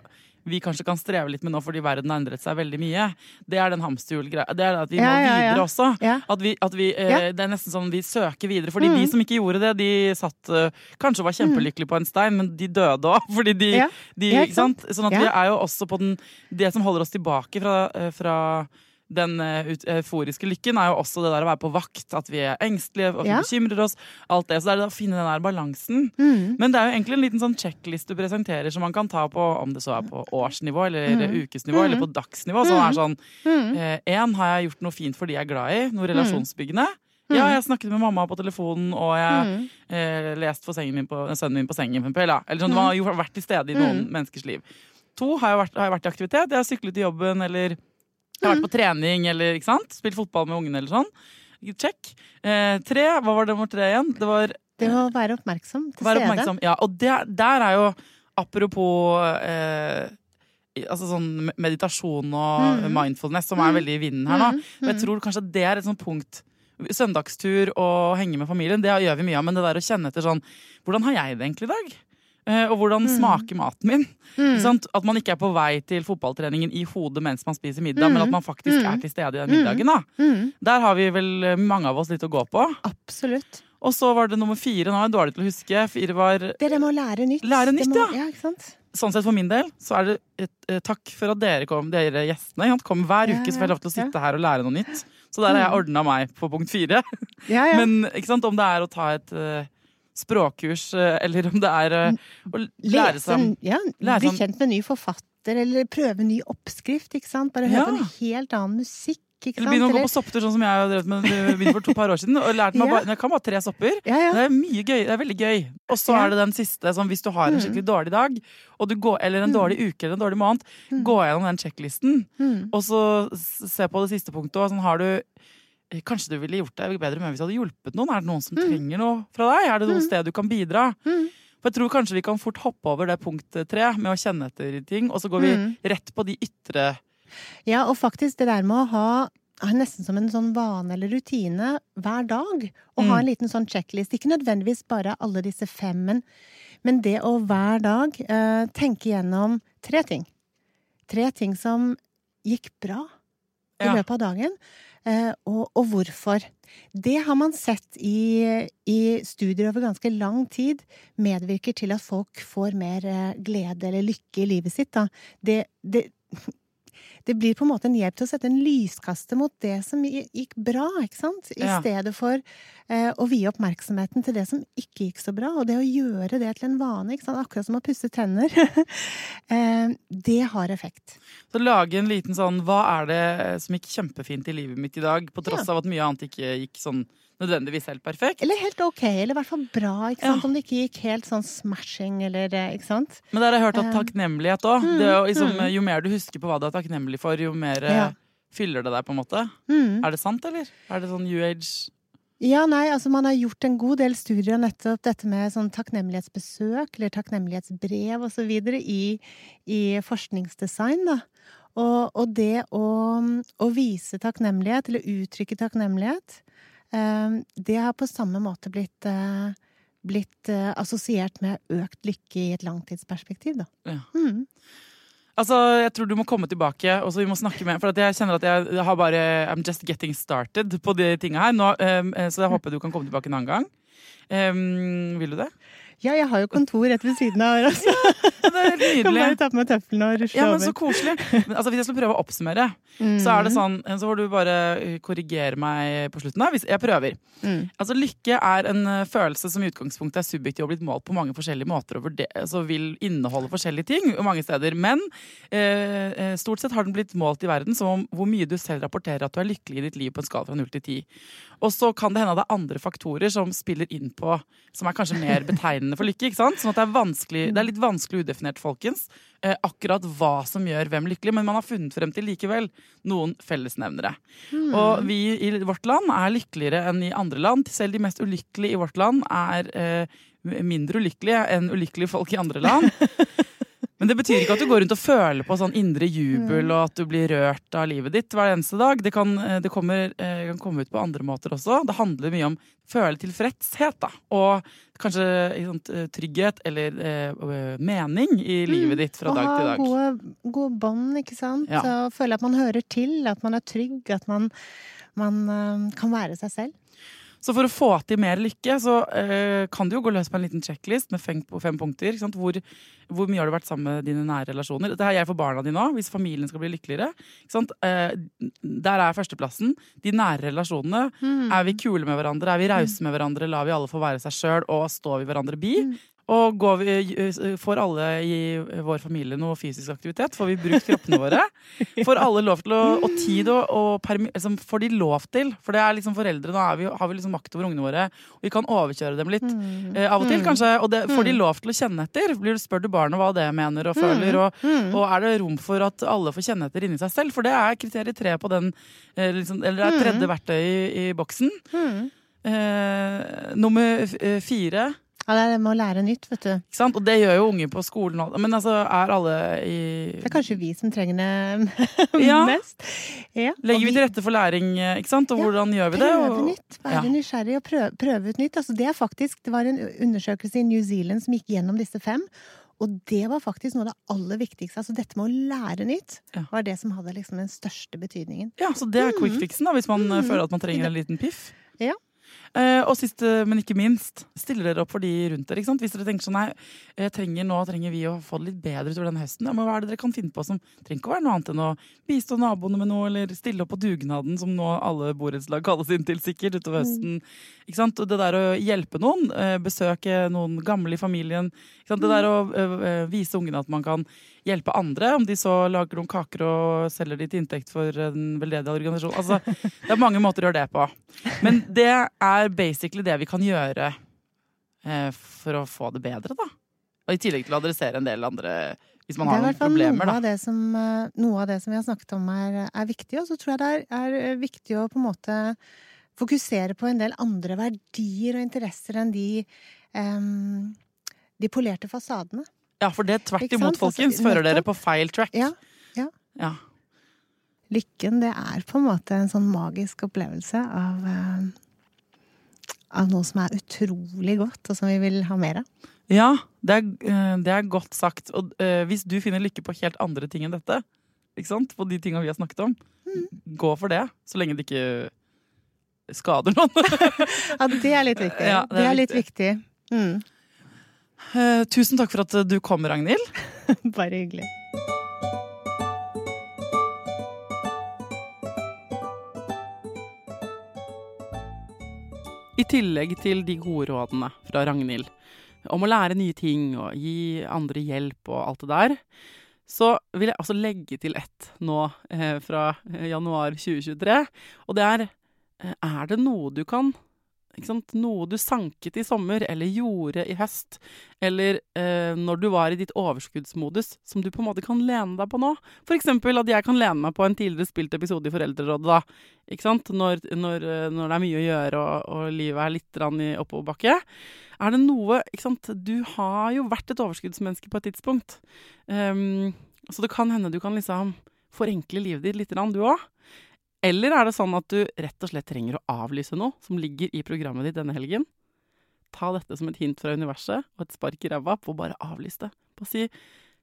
vi kanskje kan streve litt med nå fordi verden har endret seg veldig mye, det er den hamsterhjulgreia. Det er at vi må ja, videre ja. også. At vi, at vi eh, Det er nesten sånn vi søker videre. Fordi mm. de som ikke gjorde det, de satt uh, kanskje var kjempelykkelige på en stein, men de døde òg. (laughs) Fordi de, de? Sånn at vi er jo også på den Det som holder oss tilbake fra, eh, fra den eh, euforiske lykken er jo også det der å være på vakt. At vi er engstelige og ja. bekymrer oss. alt det, Så det er det å finne den der balansen. Mm. Men det er jo egentlig en liten sånn sjekklist du presenterer som man kan ta på om det så er på årsnivå eller mm. ukesnivå mm. eller på dagsnivå. Som er sånn Én, mm. eh, har jeg gjort noe fint for de jeg er glad i? Noe mm. relasjonsbyggende? Ja, jeg snakket med mamma på telefonen, og jeg mm. eh, leste for min på, sønnen min på sengen. Eller, eller sånn, Du har jo vært til stede i noen menneskers liv. To, har jeg, vært, har jeg vært i aktivitet? Jeg har syklet til jobben, eller jeg har vært på trening eller ikke sant? spilt fotball med ungene eller sånn. Check. Eh, tre, hva var det nummer tre igjen? Det var Det å være oppmerksom til være stede. Oppmerksom, ja, og der, der er jo apropos eh, altså sånn meditasjon og mm. mindfulness, som er mm. veldig i vinden her nå. Mm. Men jeg mm. tror kanskje det er et sånt punkt Søndagstur og henge med familien, det gjør vi mye av. Men det der å kjenne etter sånn Hvordan har jeg det egentlig i dag? Eh, og hvordan mm. smaker maten min? Mm. At man ikke er på vei til fotballtreningen i hodet mens man spiser middag, mm. men at man faktisk mm. er til stede i den middagen. Da. Mm. Mm. Der har vi vel eh, mange av oss litt å gå på. Absolutt. Og så var det nummer fire. Nå er jeg dårlig til å huske. Fire var Det det med å lære nytt. Lære nytt, må, ja. ja ikke sant? Sånn sett for min del så er det et, et, takk for at dere kom, dere gjestene kom hver uke, så får jeg lov til å sitte her og lære noe nytt. Så der har jeg ordna meg på punkt fire. Ja, ja. (laughs) Men ikke sant, om det er å ta et uh, språkkurs, eh, eller om det er eh, å lære seg Ja, bli kjent med en ny forfatter, eller prøve en ny oppskrift, ikke sant. Bare høre ja. på en helt annen musikk. Eller begynne å gå på sopptur, sånn som jeg har drevet med begynte for to par år siden. Og lærte meg Ja. bare, jeg kan bare tre sopper. ja, ja. Det er mye gøy, det er veldig gøy. Og så er det den siste, sånn hvis du har en Mm. skikkelig dårlig dag, går, eller en Mm. dårlig uke eller en dårlig måned, Mm. gå gjennom den sjekklisten, Mm. og så se på det siste punktet. Og sånn har du eh, Kanskje du ville gjort deg bedre med hvis du hadde hjulpet noen? Er det noen som Mm. trenger noe fra deg? Er det noe Mm. sted du kan bidra? Mm. For jeg tror kanskje vi kan fort hoppe over det punktet tre med å kjenne etter ting, og så går vi Mm. rett på de ytre Ja, og faktisk det der med å ha nesten som en sånn vane eller rutine hver dag. Å ha Mm. en liten sånn sjekkliste. Ikke nødvendigvis bare alle disse fem, men, men det å hver dag eh, tenke gjennom tre ting. Tre ting som gikk bra i løpet av dagen, eh, og, og hvorfor. Det har man sett i, i studier over ganske lang tid medvirker til at folk får mer eh, glede eller lykke i livet sitt. Det, det, det blir på en måte en hjelp til å sette en lyskaster mot det som gikk bra, ikke sant? I Ja. stedet for eh, å vie oppmerksomheten til det som ikke gikk så bra. Og det å gjøre det til en vane, ikke sant? akkurat som å pusse tenner, (laughs) eh, det har effekt. Så lage en liten sånn Hva er det som gikk kjempefint i livet mitt i dag? På tross Ja. av at mye annet ikke gikk sånn nødvendigvis helt perfekt. Eller helt ok, eller i hvert fall bra, ikke sant? Ja. Om det ikke gikk helt sånn smashing, eller eh, ikke sant? Men der har jeg hørt at Eh, takknemlighet òg. mm, liksom, mm. Jo mer du husker på hva du er takknemlig for, jo mer eh, Ja. fyller det deg, på en måte. Mm. Er det sant, eller? Er det sånn new age Ja, nei, altså man har gjort en god del studier av nettopp dette med sånn takknemlighetsbesøk eller takknemlighetsbrev videre i, i forskningsdesign, da. Og, og det å, å vise takknemlighet, eller uttrykke takknemlighet, eh, det har på samme måte blitt, eh, blitt eh, assosiert med økt lykke i et langtidsperspektiv, da. Ja. Mm. Altså, jeg tror du må komme tilbake, og så vi må snakke med For jeg kjenner at jeg har bare I'm just getting started på de tinga her. Nå, um, så jeg håper du kan komme tilbake en annen gang. Um, vil du det? Ja, jeg har jo kontor rett ved siden av her altså. Ja, det er (laughs) nydelig. Kan bare ta på meg tøflene og rusle Ja, men Så koselig. Men, altså, hvis jeg skal prøve å oppsummere, så er det sånn Så får du bare uh, korrigere meg på slutten. her, hvis Jeg prøver. Mm. Altså, Lykke er en uh, følelse som i utgangspunktet er subjektiv og blitt målt på mange forskjellige måter. og vurder- altså, vil inneholde forskjellige ting mange steder. Men eh, eh, stort sett har den blitt målt i verden som om hvor mye du selv rapporterer at du er lykkelig i ditt liv på en skala fra 0 til 10. Og så kan det hende at det er andre faktorer som spiller inn på som er kanskje mer betegnende for lykke. ikke sant? Sånn at det er, det er litt vanskelig udefinert, folkens, eh, akkurat hva som gjør hvem lykkelig. Men man har funnet frem til likevel noen fellesnevnere. Og vi i vårt land er lykkeligere enn i andre land. Selv de mest ulykkelige i vårt land er eh, mindre ulykkelige enn ulykkelige folk i andre land. (laughs) Men det betyr ikke at du går rundt og føler på sånn indre jubel og at du blir rørt av livet ditt hver eneste dag. Det kan, eh, det kommer, eh, kan komme ut på andre måter også. Det handler mye om føle tilfredshet, da. Og kanskje ikke eh, trygghet eller eh, mening i livet ditt fra mm. dag til ha dag. gode, gode bånd, ikke sant. Ja. Og føle at man hører til, at man er trygg, at man, man kan være seg selv. Så for å få til mer lykke, så uh, kan du jo gå løs på en liten checklist med fem, fem punkter. Hvor, hvor mye har du vært sammen med dine nære relasjoner? Det har jeg for barna dine òg, hvis familien skal bli lykkeligere. Ikke sant? Eh, der er førsteplassen. De nære relasjonene. Er vi kule med hverandre? Er vi rause med hverandre? Lar vi alle få være seg sjøl, og står vi hverandre bi? Og går vi, eh, får alle i vår familie noe fysisk aktivitet? Får vi brukt kroppene våre? (laughs) Får alle lov til å Og tid og, og liksom, Får de lov til? For det er liksom foreldre, nå vi, har vi liksom makt over ungene våre. Og vi kan overkjøre dem litt eh, av og til, kanskje. Og det får de lov til å kjenne etter. Blir du Spør du barnet hva det mener og føler? Og, og er det rom for at alle får kjenne etter inni seg selv? For det er kriteriet tre på den eh, liksom, Eller det er tredje verktøy i, i boksen. Eh, nummer eh, fire Ja, det er det med å lære nytt, vet du. ikke sant? Og det gjør jo unge på skolen òg. Men altså, er alle i Det er kanskje vi som trenger det (laughs) Ja. mest. Ja. Legger vi til rette for læring, eh, ikke sant? Og Ja, hvordan gjør vi det? Prøve nytt, være ja. nysgjerrig og prøve, prøve ut nytt. Altså, det er faktisk, det var en undersøkelse i New Zealand som gikk gjennom disse fem. Og det var faktisk noe av det aller viktigste. Altså dette med å lære nytt Ja. var det som hadde liksom den største betydningen. ja, så det er quick fixen, da, hvis man mm. føler at man trenger en liten piff. Ja. Eh, og sist, eh, men ikke minst, stiller dere opp for de rundt dere. Hvis dere tenker sånn nei, trenger, nå trenger vi å få det litt bedre utover denne høsten. Ja, men hva er det dere kan finne på som trenger ikke å være noe annet enn å bistå naboene med noe, eller stille opp på dugnaden, som nå alle borettslag kalles inn til sikkert utover høsten. Ikke sant? Det der å hjelpe noen, eh, besøke noen gamle i familien, det der å vise ungene at man kan hjelpe andre, om de så lager noen kaker og selger de til inntekt for en veldedig organisasjon. Altså, det er mange måter å gjøre det på. Men det er basically det vi kan gjøre eh, for å få det bedre, da. Og i tillegg til å adressere en del andre hvis man har noen problemer, noe da. av, det som, eh, noe av det som vi har snakket om er, er viktig. Og så tror jeg det er, er viktig å på en måte fokusere på en del andre verdier og interesser enn de, um, de polerte fasadene. Ja, for det tvert imot? Altså, folkens, fører dere på feil track. Ja, ja. Ja. Lykken, det er på en måte en sånn magisk opplevelse av, eh, av noe som er utrolig godt, og som vi vil ha mer av. Ja, det er, eh, det er godt sagt. Og eh, hvis du finner lykke på helt andre ting enn dette, ikke sant? på de tinga vi har snakket om, Mm. gå for det. Så lenge det ikke skader noen. (laughs) Ja, det er litt viktig. Ja, det, er litt viktig. Mm. Eh, tusen takk for at du kom, Ragnhild. (laughs) Bare hyggelig. I tillegg til de gode rådene fra Ragnhild om å lære nye ting og gi andre hjelp og alt det der, så vil jeg også legge til ett nå eh, fra eh, januar 2023. Og det er eh, Er det noe du kan sant, Noe du sanket i sommer, eller gjorde i høst, eller eh, når du var i ditt overskuddsmodus, som du på en måte kan lene deg på nå? Eksempel at jeg kan lene meg på en tidligere spilt episode i Foreldrerådet? Når, når, eh, når det er mye å gjøre og, og livet er litt i oppoverbakke. Er det noe? Du har jo vært et overskuddsmenneske på et tidspunkt. Um, så det kan hende du kan liksom forenkle livet ditt litt, du òg. Eller er det sånn at du rett og slett trenger å avlyse noe som ligger i programmet ditt denne helgen? Ta dette som et hint fra universet og et spark i ræva på å bare avlyse det. Bare si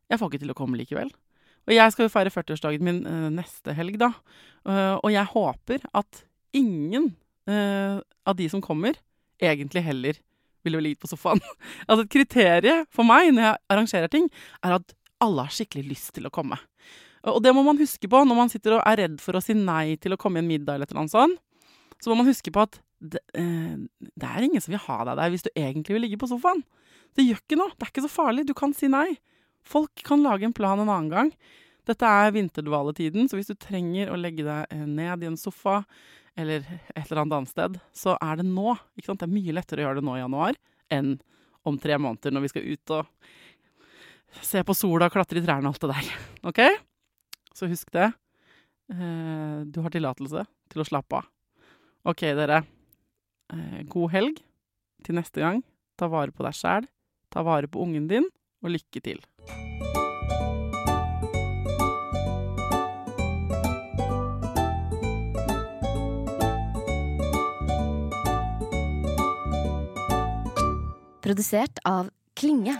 'jeg får ikke til å komme likevel'. Og jeg skal jo feire 40-årsdagen min eh, neste helg, da. Eh, og jeg håper at ingen eh, av de som kommer, egentlig heller ville ligget på sofaen. (laughs) altså et kriterium for meg når jeg arrangerer ting, er at alle har skikkelig lyst til å komme. Og det må man huske på når man sitter og er redd for å si nei til å komme i en middag eller et eller annet sånt. Så må man huske på at det, eh, det er ingen som vil ha deg der hvis du egentlig vil ligge på sofaen. Det gjør ikke noe. Det er ikke så farlig. Du kan si nei. Folk kan lage en plan en annen gang. Dette er vinterdvaletiden, så hvis du trenger å legge deg eh, ned i en sofa eller et eller annet annet sted, så er det nå. Ikke sant? Det er mye lettere å gjøre det nå i januar enn om tre måneder når vi skal ut og se på sola, klatre i trærne og alt det der. OK? Så husk det. Eh, du har tillatelse til å slappe av. OK, dere. Eh, god helg til neste gang. Ta vare på deg sjæl. Ta vare på ungen din, og lykke til. Produsert av Klinge.